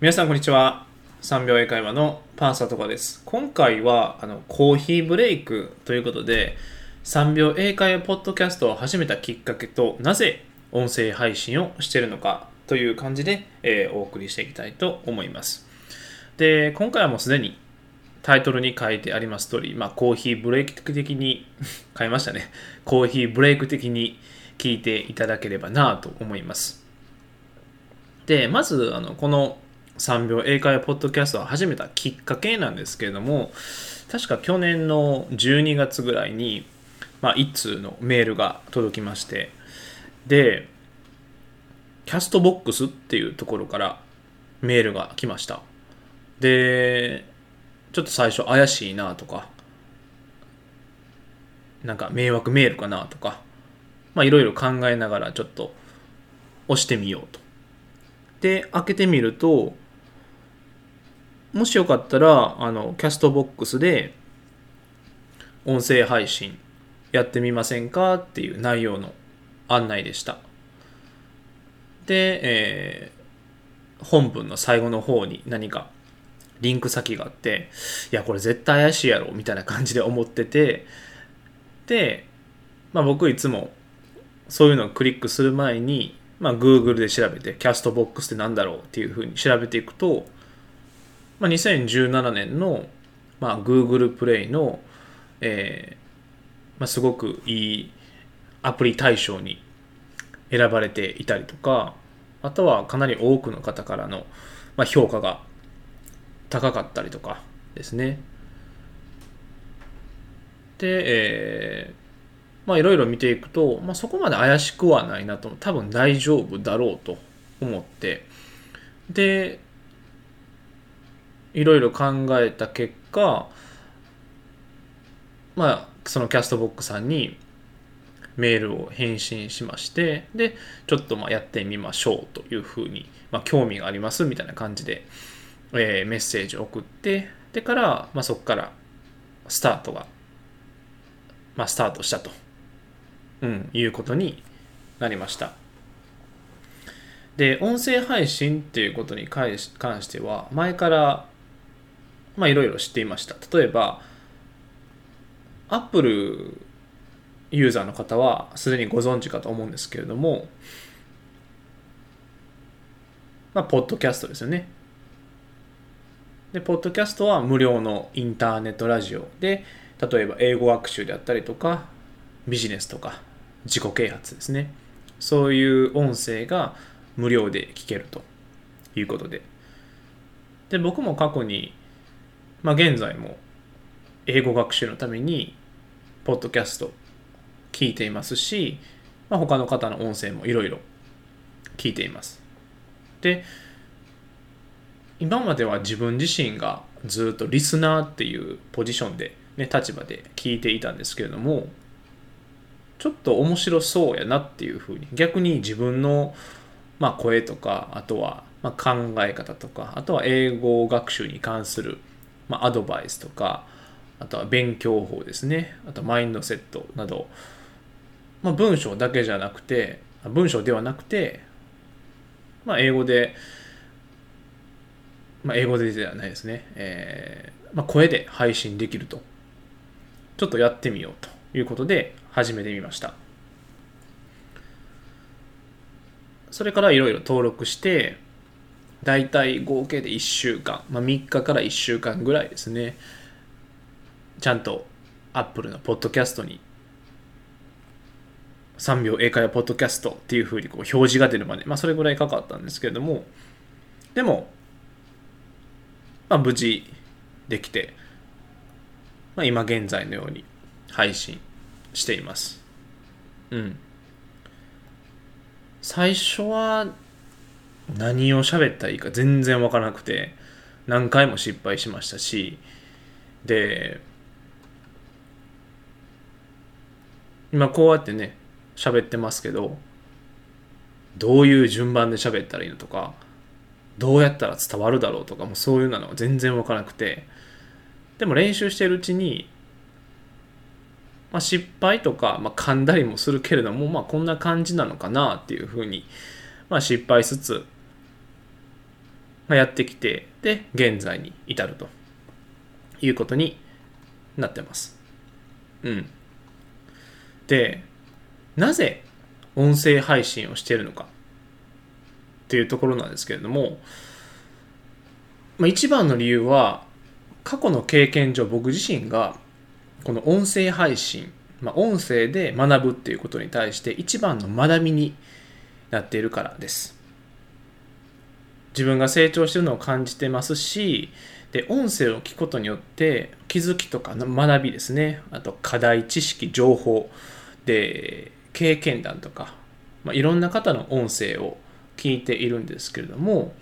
皆さんこんにちは。3秒英会話のパンサーとかです。今回はあのコーヒーブレイクということで3秒英会話ポッドキャストを始めたきっかけとなぜ音声配信をしているのかという感じで、えー、お送りしていきたいと思います。で今回はもうすでにタイトルに書いてあります通り、まあ、コーヒーブレイク的に 変えましたね。コーヒーブレイク的に聞いていただければなと思います。でまずあのこの3秒英会話ポッドキャストを始めたきっかけなんですけれども確か去年の12月ぐらいに、まあ、1通のメールが届きましてでキャストボックスっていうところからメールが来ました。でちょっと最初怪しいなとかなんか迷惑メールかなとかまあいろいろ考えながらちょっと押してみようと。で開けてみるともしよかったら、あの、キャストボックスで、音声配信やってみませんかっていう内容の案内でした。で、えー、本文の最後の方に何かリンク先があって、いや、これ絶対怪しいやろ、みたいな感じで思ってて、で、まあ僕いつもそういうのをクリックする前に、まあ Google で調べて、キャストボックスって何だろうっていうふうに調べていくと、まあ、2017年の、まあ、Google プレイの、えーまあ、すごくいいアプリ対象に選ばれていたりとかあとはかなり多くの方からの、まあ、評価が高かったりとかですね。で、えー、まあいろいろ見ていくと、まあ、そこまで怪しくはないなと。多分大丈夫だろうと思って。でいろいろ考えた結果まあそのキャストボックさんにメールを返信しましてでちょっとまあやってみましょうというふうに、まあ、興味がありますみたいな感じで、えー、メッセージを送ってでから、まあ、そこからスタートが、まあ、スタートしたと、うん、いうことになりました。で音声配信っていうことに関しては前からまあいろいろ知っていました。例えば、Apple ユーザーの方はすでにご存知かと思うんですけれども、まあ、ポッドキャストですよね。で、ポッドキャストは無料のインターネットラジオで、例えば英語学習であったりとか、ビジネスとか、自己啓発ですね。そういう音声が無料で聞けるということで。で、僕も過去にまあ、現在も英語学習のためにポッドキャスト聞いていますし、まあ、他の方の音声もいろいろ聞いています。で今までは自分自身がずっとリスナーっていうポジションで、ね、立場で聞いていたんですけれどもちょっと面白そうやなっていうふうに逆に自分の、まあ、声とかあとはまあ考え方とかあとは英語学習に関するまあ、アドバイスとか、あとは勉強法ですね。あとマインドセットなど、まあ、文章だけじゃなくて、文章ではなくて、まあ、英語で、まあ、英語でではないですね。えー、まあ、声で配信できると。ちょっとやってみようということで始めてみました。それからいろいろ登録して、大体合計で1週間、まあ、3日から1週間ぐらいですね。ちゃんと Apple のポッドキャストに3秒英会話ポッドキャストっていうふうにこう表示が出るまで、まあ、それぐらいかかったんですけれども。でも、まあ、無事できて、まあ、今現在のように配信しています。うん。最初は何を喋ったらいいか全然わからなくて何回も失敗しましたしで今こうやってね喋ってますけどどういう順番で喋ったらいいのとかどうやったら伝わるだろうとかもそういうのは全然わからなくてでも練習してるうちに、まあ、失敗とか、まあ、噛んだりもするけれども、まあ、こんな感じなのかなっていうふうに、まあ、失敗しつつま、やってきてで現在に至るということになってます。うん。でなぜ音声配信をしているのかっていうところなんですけれども、まあ、一番の理由は過去の経験上僕自身がこの音声配信、まあ、音声で学ぶっていうことに対して一番の学びになっているからです。自分が成長してるのを感じてますしで音声を聞くことによって気づきとか学びですね。あと課題知識情報で経験談とか、まあ、いろんな方の音声を聞いているんですけれども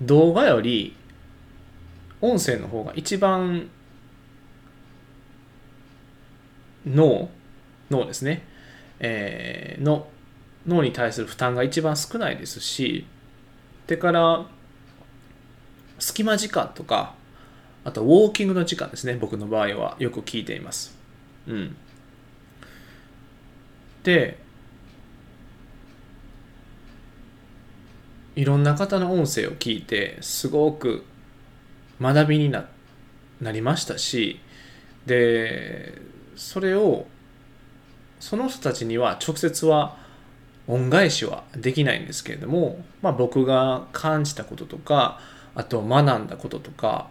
動画より音声の方が一番脳脳ですね、えー、の脳に対する負担が一番少ないですしでから隙間時間とかあとウォーキングの時間ですね僕の場合はよく聞いています。うん。でいろんな方の音声を聞いてすごく学びにななりましたしでそれをその人たちには直接は恩返しはできないんですけれども、まあ、僕が感じたこととかあと学んだこととか、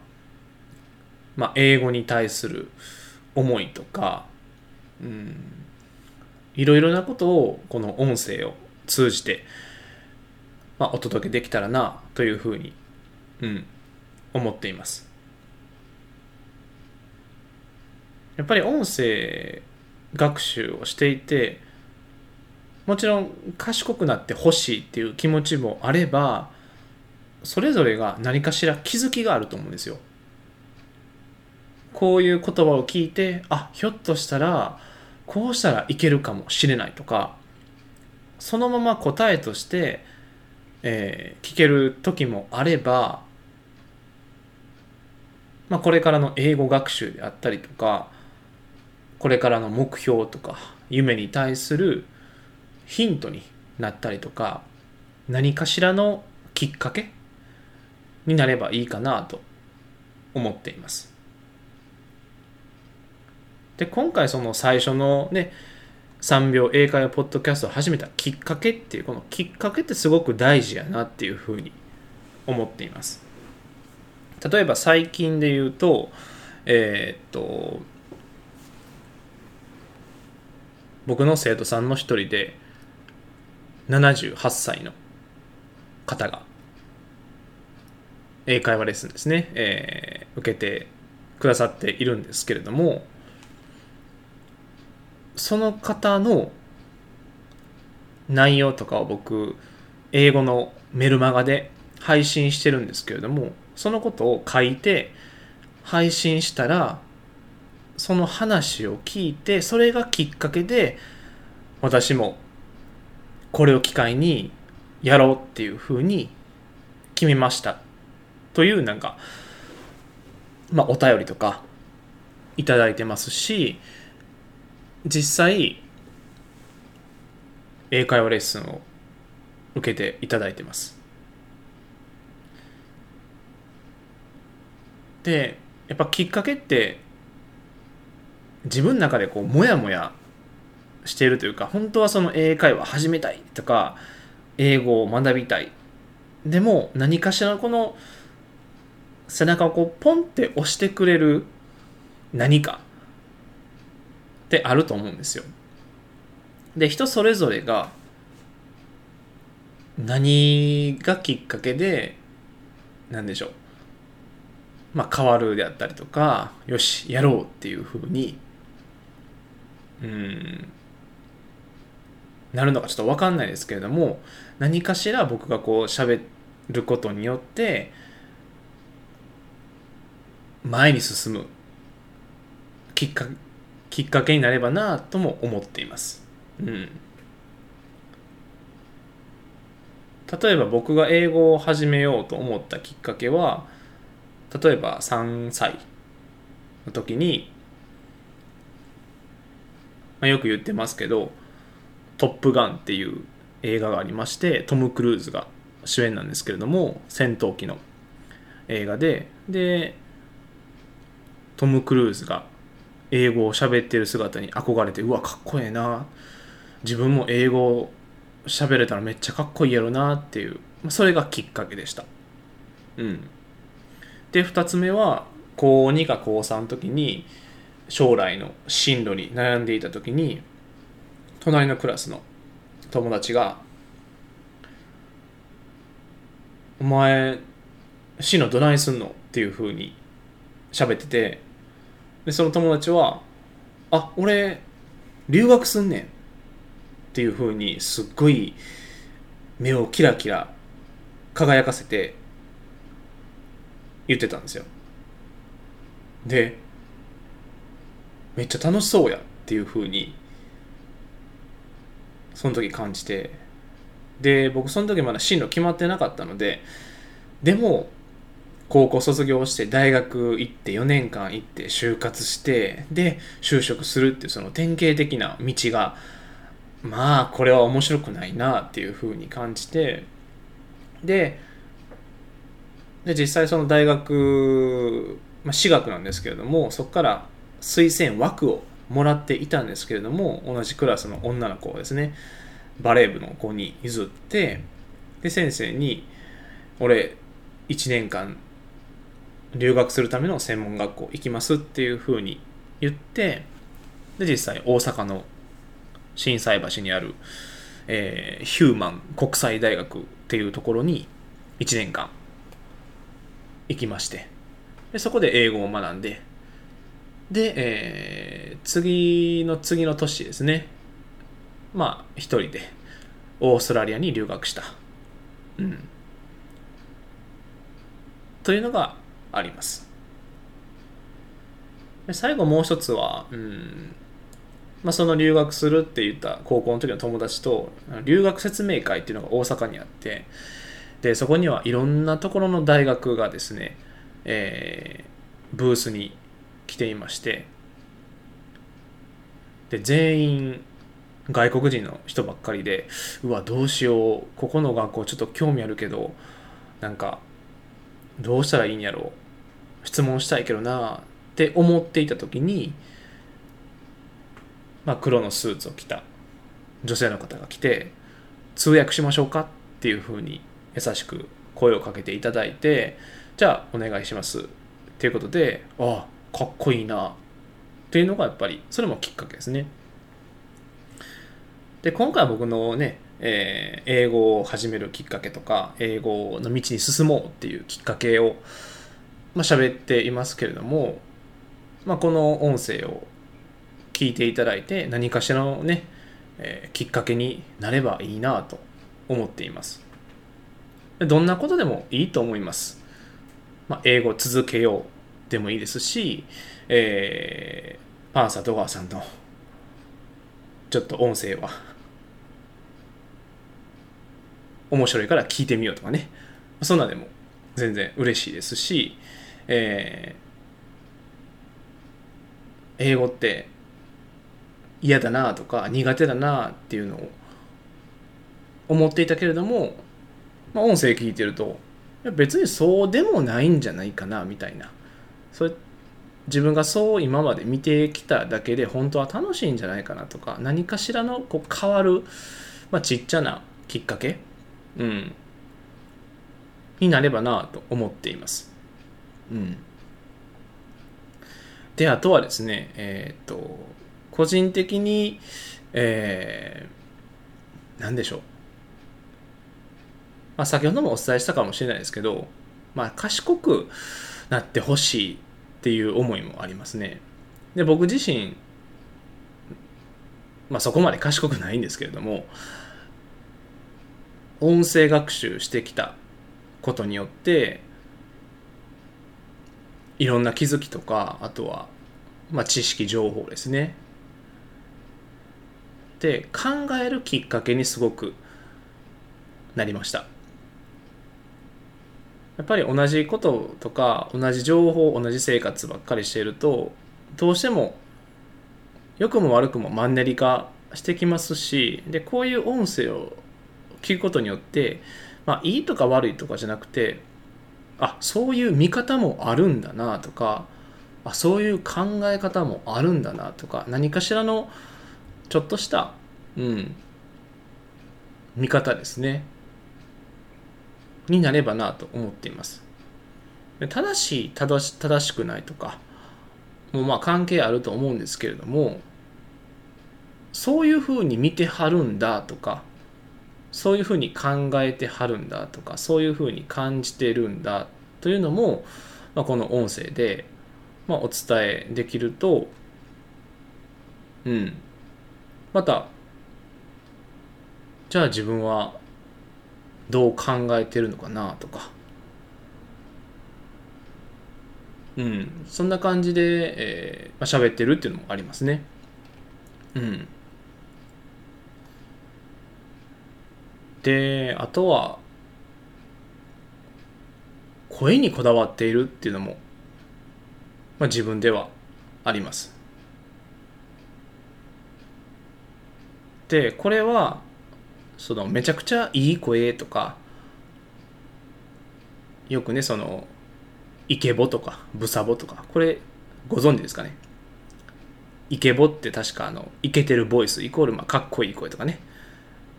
まあ、英語に対する思いとか、うん、いろいろなことをこの音声を通じて、まあ、お届けできたらなというふうに、うん、思っています。やっぱり音声学習をしていてもちろん賢くなってほしいっていう気持ちもあればそれぞれが何かしら気づきがあると思うんですよ。こういう言葉を聞いてあひょっとしたらこうしたらいけるかもしれないとかそのまま答えとして、えー、聞ける時もあれば、まあ、これからの英語学習であったりとかこれからの目標とか夢に対するヒントになったりとか何かしらのきっかけになればいいかなと思っています。で今回その最初のね3秒英会話ポッドキャストを始めたきっかけっていうこのきっかけってすごく大事やなっていうふうに思っています。例えば最近で言うとえー、っと僕の生徒さんの一人で78歳の方が英会話レッスンですね、えー、受けてくださっているんですけれどもその方の内容とかを僕英語のメルマガで配信してるんですけれどもそのことを書いて配信したらその話を聞いてそれがきっかけで私もこれを機会にやろうっていうふうに決めましたというなんかまあお便りとかいただいてますし実際英会話レッスンを受けていただいてます。でやっぱきっかけって自分の中でこうモヤモヤしているというか本当はその英会話始めたいとか英語を学びたいでも何かしらこの背中をこうポンって押してくれる何かってあると思うんですよ。で人それぞれが何がきっかけで何でしょうまあ変わるであったりとかよしやろうっていうふうにうんなるのかちょっと分かんないですけれども何かしら僕がこう喋ることによって前に進むきっかきっかけになればなとも思っています。うん、例えば僕が英語を始めようと思ったきっかけは例えば3歳の時に、まあ、よく言ってますけどトップガンっていう映画がありましてトム・クルーズが主演なんですけれども戦闘機の映画ででトム・クルーズが英語を喋ってる姿に憧れてうわかっこええな。自分も英語を喋れたらめっちゃかっこいいやろなっていうそれがきっかけでした。うん。で2つ目は高2か高3の時に将来の進路に悩んでいた時に隣のクラスの友達が「お前進路どないすんの?」っていうふうに喋っててでその友達は「あ俺留学すんねん」っていうふうにすっごい目をキラキラ輝かせて言ってたんですよでめっちゃ楽しそうやっていうふうにその時感じて。で僕その時まだ進路決まってなかったのででも高校卒業して大学行って4年間行って就活してで就職するっていうその典型的な道がまあこれは面白くないなっていうふうに感じてでで実際その大学、まあ、私学なんですけれどもそこから推薦枠をもらっていたんですけれども同じクラスの女の子をですねバレー部の子に譲ってで先生に「俺1年間留学するための専門学校行きますっていうふうに言ってで実際大阪の心斎橋にある、えー、ヒューマン国際大学っていうところに1年間行きましてでそこで英語を学んでで、えー、次の次の年ですね。まあ一人でオーストラリアに留学した。うん。というのがあります。最後もう一つは、うん。まあ、その留学するって言った高校の時の友達と留学説明会っていうのが大阪にあってでそこにはいろんなところの大学がですね、えー、ブースに来ていましてで全員外国人の人ばっかりでうわどうしようここの学校ちょっと興味あるけどなんかどうしたらいいんやろう質問したいけどなって思っていた時に、まあ、黒のスーツを着た女性の方が来て通訳しましょうか？っていうふうに優しく声をかけていただいてじゃあお願いします。っていうことでああかっこいいなっていうのがやっぱりそれもきっかけですね。で今回僕のねえー、英語を始めるきっかけとか英語の道に進もうっていうきっかけを、まあ、喋っていますけれども、まあ、この音声を聞いていただいて何かしらのね、えー、きっかけになればいいなと思っています。どんなことでもいいと思います、まあ、英語続けよう。でもいいですし、えー、パンサー戸川さんのちょっと音声は面白いから聞いてみようとかね。そんなでも全然嬉しいですし、えー、英語って嫌だなとか苦手だなっていうのを思っていたけれども、まあ、音声聞いてると別にそうでもないんじゃないかなみたいな。それ自分がそう今まで見てきただけで本当は楽しいんじゃないかなとか何かしらのこう変わる、まあ、ちっちゃなきっかけうん、になればなと思っています。うん、であとはですねえっ、と個人的に、えー、何でしょう、まあ、先ほどもお伝えしたかもしれないですけど、まあ、賢くなってほしいっていう思いもありますね。で僕自身、まあ、そこまで賢くないんですけれども音声学習してきたことによっていろんな気づきとかあとは、まあ、知識情報ですねで考えるきっかけにすごくなりましたやっぱり同じこととか同じ情報同じ生活ばっかりしているとどうしても良くも悪くもマンネリ化してきますしでこういう音声を聞くことによって、まあ、いいとか悪いとかじゃなくてあそういう見方もあるんだなとかあそういう考え方もあるんだなとか何かしらのちょっとした、うん、見方ですね。になればなと思っています。正しい正し正しくないとかもまあ関係あると思うんですけれどもそういうふうに見てはるんだとかそういうふうに考えてはるんだとかそういうふうに感じてるんだというのも、まあ、この音声で、まあ、お伝えできるとうん。またじゃあ自分はどう考えてるのかなとか。うん。そんな感じで、えーまあ、喋ってるっていうのもありますね。うん。であとは声にこだわっているっていうのも、まあ、自分ではあります。でこれはそのめちゃくちゃいい声とかよくねそのイケボとかブサボとかこれご存知ですかね？イケボって確かあのイケてるボイスイコールまあかっこいい声とかね。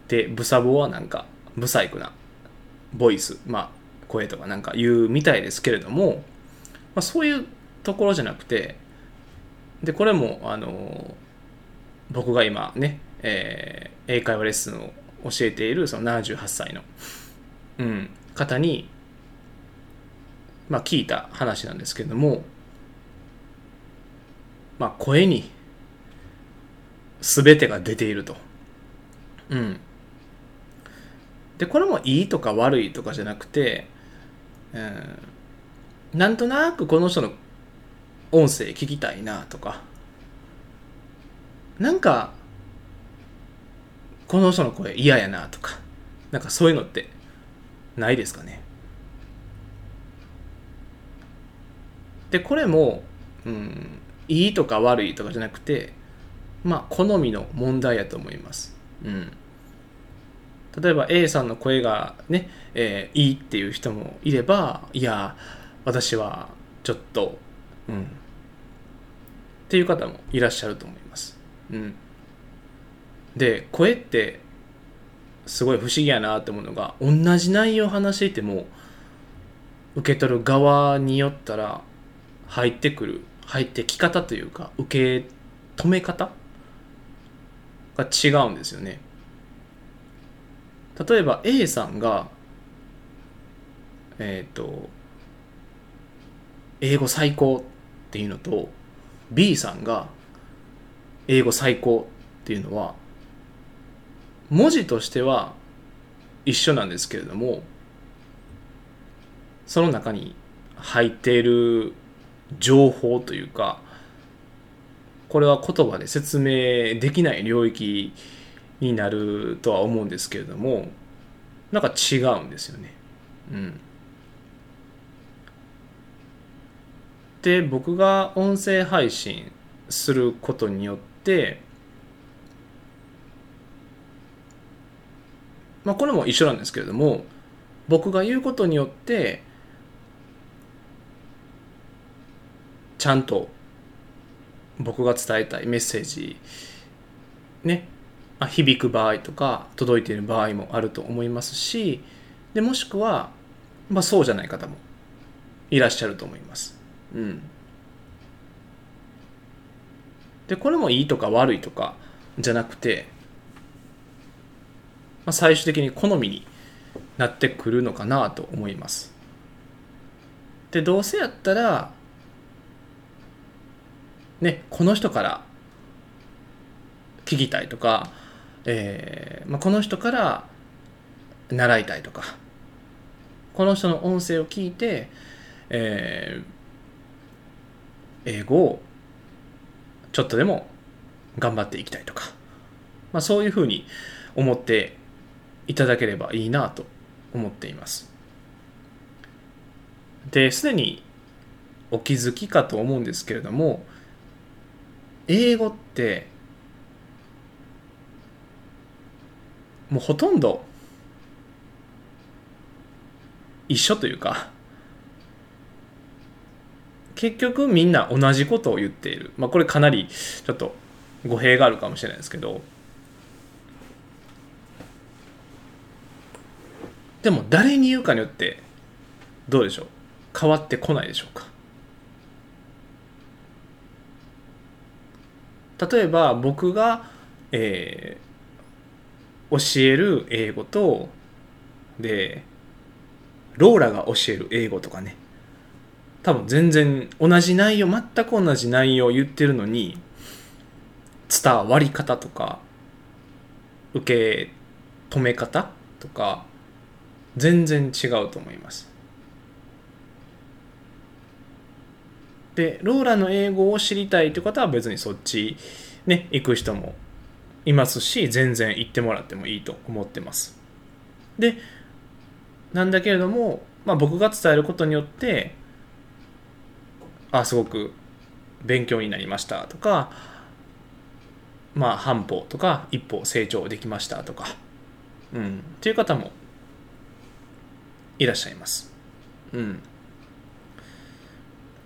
でブサボはなんかブサイクなボイスまあ声とかなんか言うみたいですけれども、まあ、そういうところじゃなくてでこれもあの僕が今ね、えー英会話レッスンを教えているその78歳の、うん、方に、まあ、聞いた話なんですけれども、まあ、声に全てが出ていると。うん、でこれもいいとか悪いとかじゃなくて、うん、なんとなくこの人の音声聞きたいなとかなんかこの人の声嫌やなとかなんかそういうのってないですかね。でこれも、うん、いいとか悪いとかじゃなくてまあ好みの問題やと思います、うん、例えば A さんの声がね、えーいいっていう人もいればいや私はちょっとうん。っていう方もいらっしゃると思います、うん、で声ってすごい不思議やなって思うのが同じ内容話していても受け取る側によったら入ってくる入ってき方というか受け止め方が違うんですよね。例えば A さんがえっ、と英語最高っていうのと B さんが英語最高っていうのは文字としては一緒なんですけれどもその中に入っている情報というかこれは言葉で説明できない領域になるとは思うんですけれどもなんか違うんですよね。うん、で僕が音声配信することによってまあこれも一緒なんですけれども僕が言うことによってちゃんと僕が伝えたいメッセージね、まあ、響く場合とか届いている場合もあると思いますしでもしくは、まあ、そうじゃない方もいらっしゃると思います。うん、でこれもいいとか悪いとかじゃなくて、まあ、最終的に好みになってくるのかなと思います。でどうせやったらねこの人から聞きたいとか、えーまあ、この人から習いたいとかこの人の音声を聞いて、えー英語をちょっとでも頑張っていきたいとか、まあ、そういうふうに思っていただければいいなと思っています。ですでにお気づきかと思うんですけれども英語ってもうほとんど一緒というか結局みんな同じことを言っている、まあ、これかなりちょっと語弊があるかもしれないですけどでも誰に言うかによってどうでしょう？変わってこないでしょうか？例えば僕が、えー、教える英語とでローラが教える英語とかね。多分全然同じ内容全く同じ内容を言ってるのに伝わり方とか受け止め方とか全然違うと思います。でローラの英語を知りたいという方は別にそっちね行く人もいますし全然行ってもらってもいいと思ってます。でなんだけれども、まあ、僕が伝えることによってあすごく勉強になりましたとかまあ半歩とか一歩成長できましたとかうんっていう方もいらっしゃいます。うん。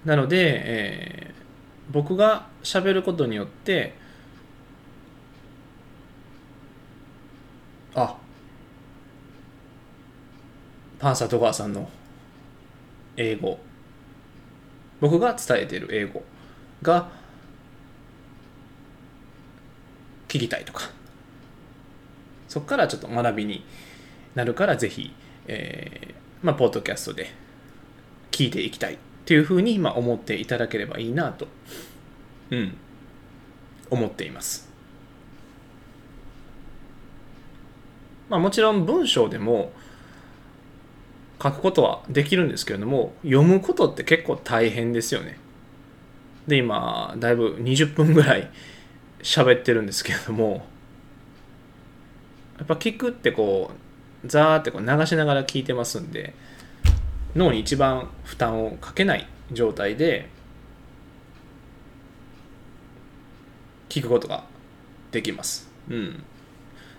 なので、えー、僕が喋ることによってあパンサー戸川さんの英語。僕が伝えている英語が聞きたいとか。そこからちょっと学びになるからぜひ、えー、まあ、ポッドキャストで聞いていきたいっていうふうに今思っていただければいいなと、うん、思っています。まあ、もちろん文章でも書くことはできるんですけれども読むことって結構大変ですよね。で今だいぶ20分ぐらい喋ってるんですけれどもやっぱ聞くってこうザーってこう流しながら聞いてますんで脳に一番負担をかけない状態で聞くことができます。うん。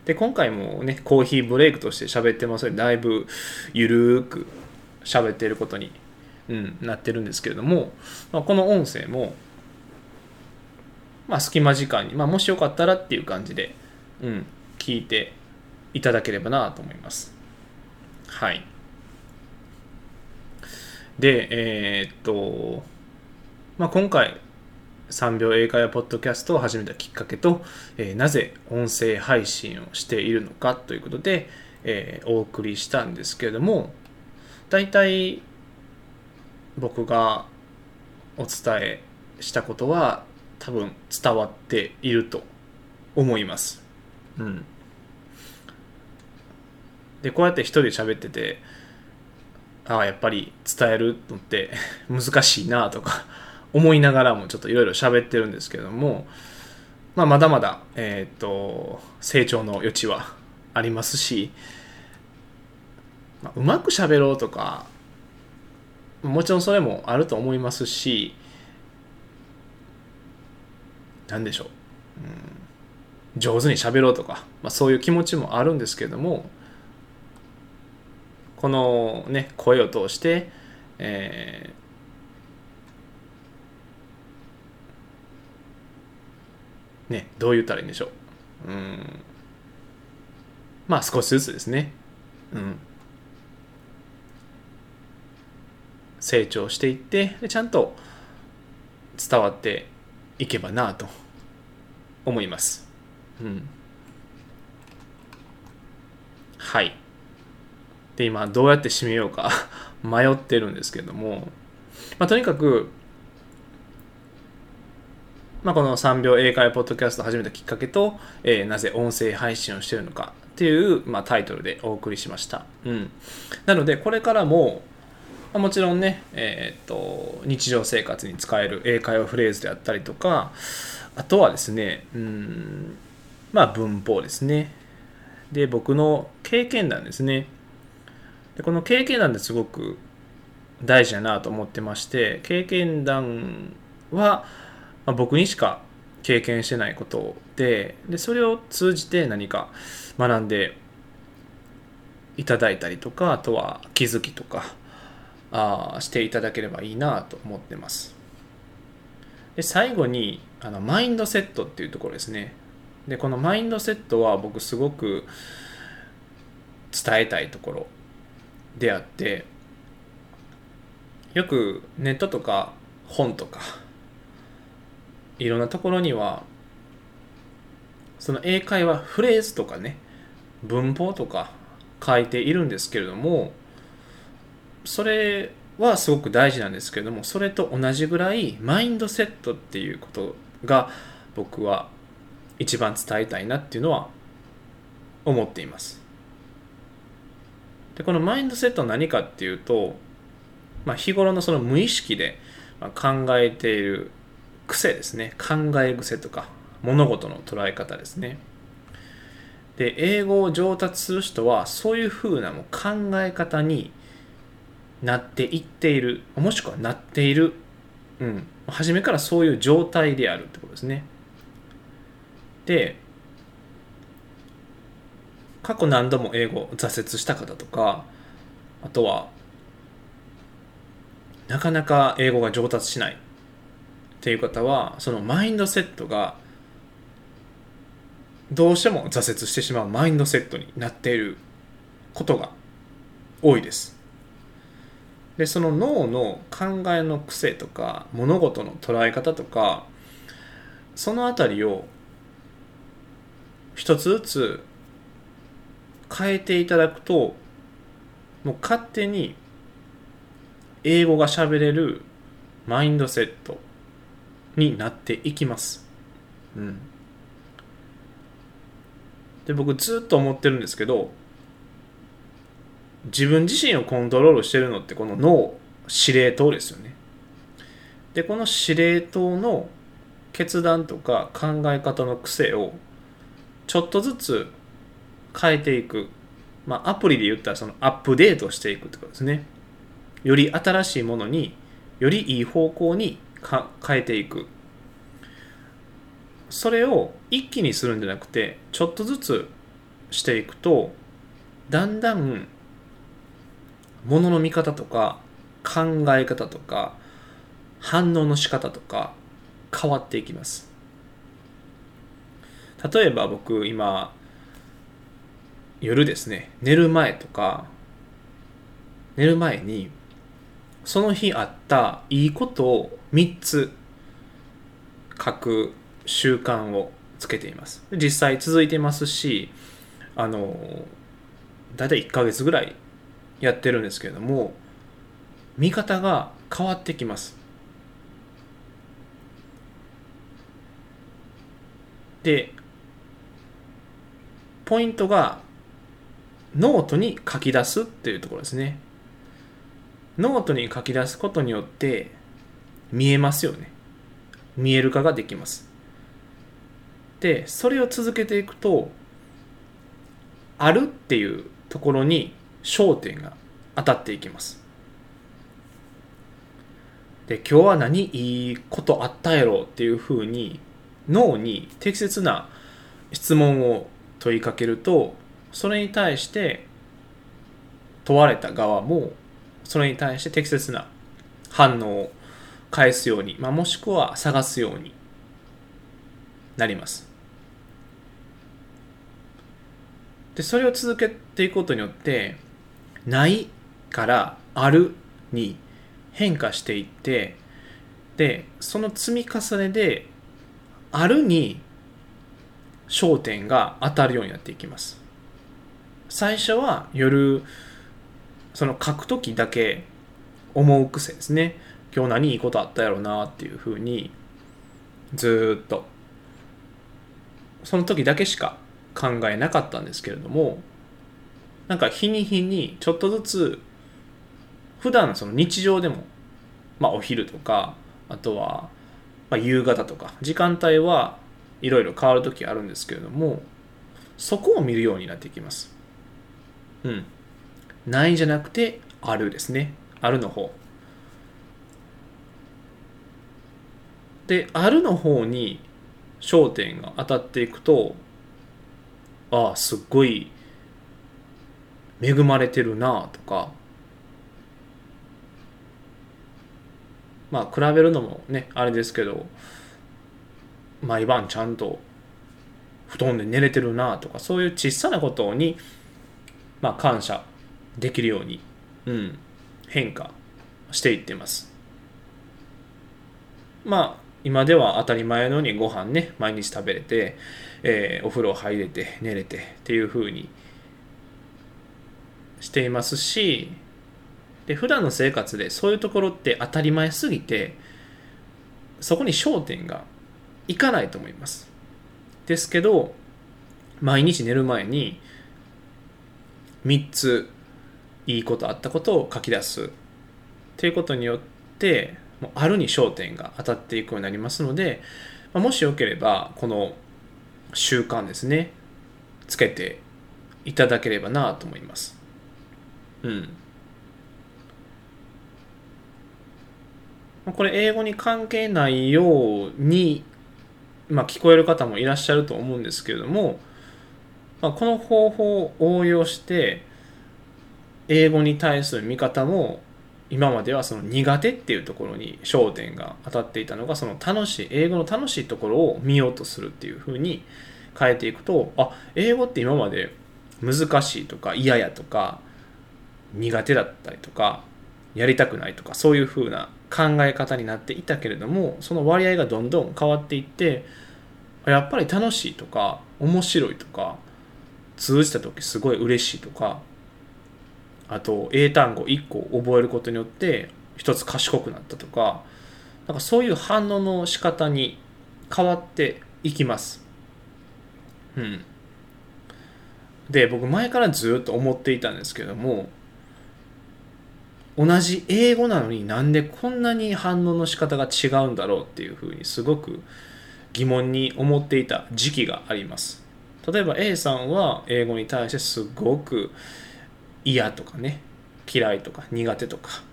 で、今回もね、コーヒーブレイクとして喋ってますので、だいぶゆるーく喋っていることに、うん、なってるんですけれども、まあ、この音声も、まあ、隙間時間に、まあ、もしよかったらっていう感じで、うん、聞いていただければなと思います。はい。で、えー、っと、まあ、今回、3秒英会話ポッドキャストを始めたきっかけと、えー、なぜ音声配信をしているのかということで、えー、お送りしたんですけれども、大体僕がお伝えしたことは多分伝わっていると思います。うん。で、こうやって一人で喋ってて、ああ、やっぱり伝えるのって 難しいなとか思いながらもちょっといろいろ喋ってるんですけども、まあ、まだまだ、えっ、と、成長の余地はありますし、まあ、うまく喋ろうとか、もちろんそれもあると思いますし、何でしょう、うん、上手に喋ろうとか、まあ、そういう気持ちもあるんですけども、このね、声を通して、えーね、どう言ったらいいんでしょう。うん。まあ少しずつですね。うん。成長していってでちゃんと伝わっていけばなと思います。うん。はい。で、今どうやって締めようか 迷ってるんですけども、まあ、とにかくまあ、この3秒英会話ポッドキャストを始めたきっかけと、えー、なぜ音声配信をしてるのかっていう、まあ、タイトルでお送りしました。うん、なので、これからも、まあ、もちろんね、えー、っと、日常生活に使える英会話フレーズであったりとか、あとはですね、うん、まあ文法ですね。で、僕の経験談ですね。でこの経験談ですごく大事だなと思ってまして、経験談は、まあ、僕にしか経験してないことででそれを通じて何か学んでいただいたりとかあとは気づきとかあしていただければいいなと思ってます。で最後にあのマインドセットっていうところですね。でこのマインドセットは僕すごく伝えたいところ。であってよくネットとか本とかいろんなところにはその英会話フレーズとかね文法とか書いているんですけれどもそれはすごく大事なんですけれどもそれと同じぐらいマインドセットっていうことが僕は一番伝えたいなっていうのは思っています。でこのマインドセットは何かっていうと、まあ、日頃のその無意識で考えている癖ですね。考え癖とか物事の捉え方ですね。で英語を上達する人はそういうふうなもう考え方になっていっているもしくはなっている、うん、初めからそういう状態であるってことですね。で過去何度も英語挫折した方とかあとはなかなか英語が上達しないっていう方はそのマインドセットがどうしても挫折してしまうマインドセットになっていることが多いです。でその脳の考えの癖とか物事の捉え方とかその辺りを一つずつ変えていただくともう勝手に英語が喋れるマインドセットになっていきます。うん。で、僕ずっと思ってるんですけど、自分自身をコントロールしてるのってこの脳、司令塔ですよね。で、この司令塔の決断とか考え方の癖をちょっとずつ変えていく。まあ、アプリで言ったらそのアップデートしていくってことですね。より新しいものによりいい方向に変えていくそれを一気にするんじゃなくてちょっとずつしていくとだんだんものの見方とか考え方とか反応の仕方とか変わっていきます例えば僕今夜ですね寝る前とか寝る前にその日あったいいことを3つ書く習慣をつけています。実際続いてますし、あの、だいたい1ヶ月ぐらいやってるんですけれども、見方が変わってきます。で、ポイントがノートに書き出すっていうところですね。ノートに書き出すことによって見えますよね。見える化ができます。でそれを続けていくとあるっていうところに焦点が当たっていきます。で今日は何いいことあったやろっていうふうに脳に適切な質問を問いかけるとそれに対して問われた側もそれに対して適切な反応を返すように、まあ、もしくは探すようになります。でそれを続けていくことによってないからあるに変化していってでその積み重ねであるに焦点が当たるようになっていきます最初は夜その書く時だけ思う癖ですね。今日何いいことあったやろなっていうふうにずっと。その時だけしか考えなかったんですけれどもなんか日に日にちょっとずつ普段その日常でもまあお昼とかあとはま夕方とか時間帯はいろいろ変わる時あるんですけれどもそこを見るようになっていきます。うん。ないじゃなくてあるですね。あるの方。であるの方に焦点が当たっていくとああすっごい恵まれてるなとか。まあ比べるのもねあれですけど毎晩ちゃんと布団で寝れてるなとかそういう小さなことに、まあ、感謝できるように、うん、変化していってます。まあ今では当たり前のようにご飯ね毎日食べれて、えー、お風呂入れて寝れてっていう風にしていますしで普段の生活でそういうところって当たり前すぎてそこに焦点がいかないと思います。ですけど毎日寝る前に3ついいことあったことを書き出す。ということによってあるに焦点が当たっていくようになりますのでもしよければこの習慣ですねつけていただければなと思います。うん。これ英語に関係ないようにまあ、聞こえる方もいらっしゃると思うんですけれども、まあ、この方法を応用して英語に対する見方も今まではその苦手っていうところに焦点が当たっていたのがその楽しい英語の楽しいところを見ようとするっていうふうに変えていくとあ英語って今まで難しいとか嫌やとか苦手だったりとかやりたくないとかそういうふうな考え方になっていたけれどもその割合がどんどん変わっていってやっぱり楽しいとか面白いとか通じた時すごい嬉しいとかあと英単語1個覚えることによって一つ賢くなったとかなんかそういう反応の仕方に変わっていきます。うん。で僕前からずっと思っていたんですけども同じ英語なのになんでこんなに反応の仕方が違うんだろうっていうふうにすごく疑問に思っていた時期があります例えば A さんは英語に対してすごく嫌とかね嫌いとか苦手とか。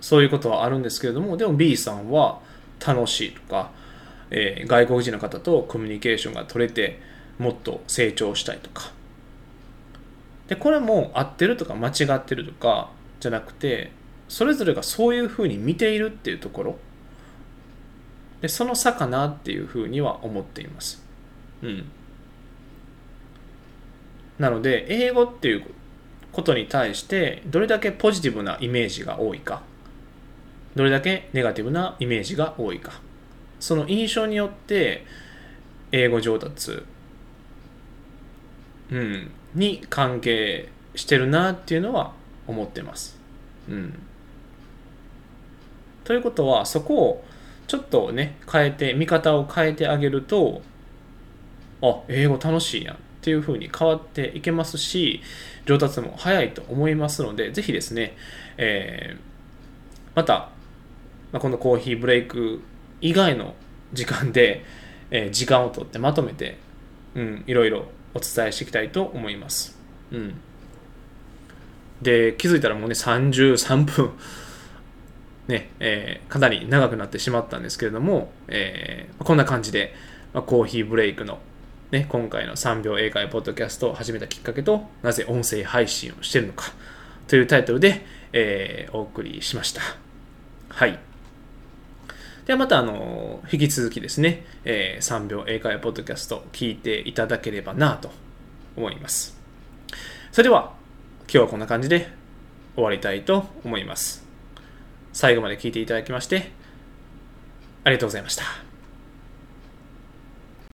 そういうことはあるんですけれどもでも B さんは楽しいとか、えー、外国人の方とコミュニケーションが取れてもっと成長したいとか。でこれも合ってるとか間違ってるとかじゃなくてそれぞれがそういうふうに見ているっていうところ。でその差かなっていうふうには思っています。うん。なので英語っていうことに対してどれだけポジティブなイメージが多いか。どれだけネガティブなイメージが多いか。その印象によって英語上達うん、に関係してるなっていうのは思ってます。うん、ということはそこをちょっとね変えて見方を変えてあげるとあ英語楽しいやんっていう風に変わっていけますし上達も早いと思いますのでぜひですね、えー、また、まあ、このコーヒーブレイク以外の時間で、えー、時間をとってまとめて、うん、いろいろお伝えしていきたいと思います。うん。で、気づいたらもうね、33分 ね、えー、かなり長くなってしまったんですけれども、えー、こんな感じで、まあ、コーヒーブレイクの、ね、今回の3秒英会ポッドキャストを始めたきっかけと、なぜ音声配信をしているのかというタイトルで、えー、お送りしました。はい。ではまた、あの、引き続きですね、えー、3秒英会話ポッドキャスト聞いていただければなと思います。それでは、今日はこんな感じで終わりたいと思います。最後まで聞いていただきまして、ありがとうございました。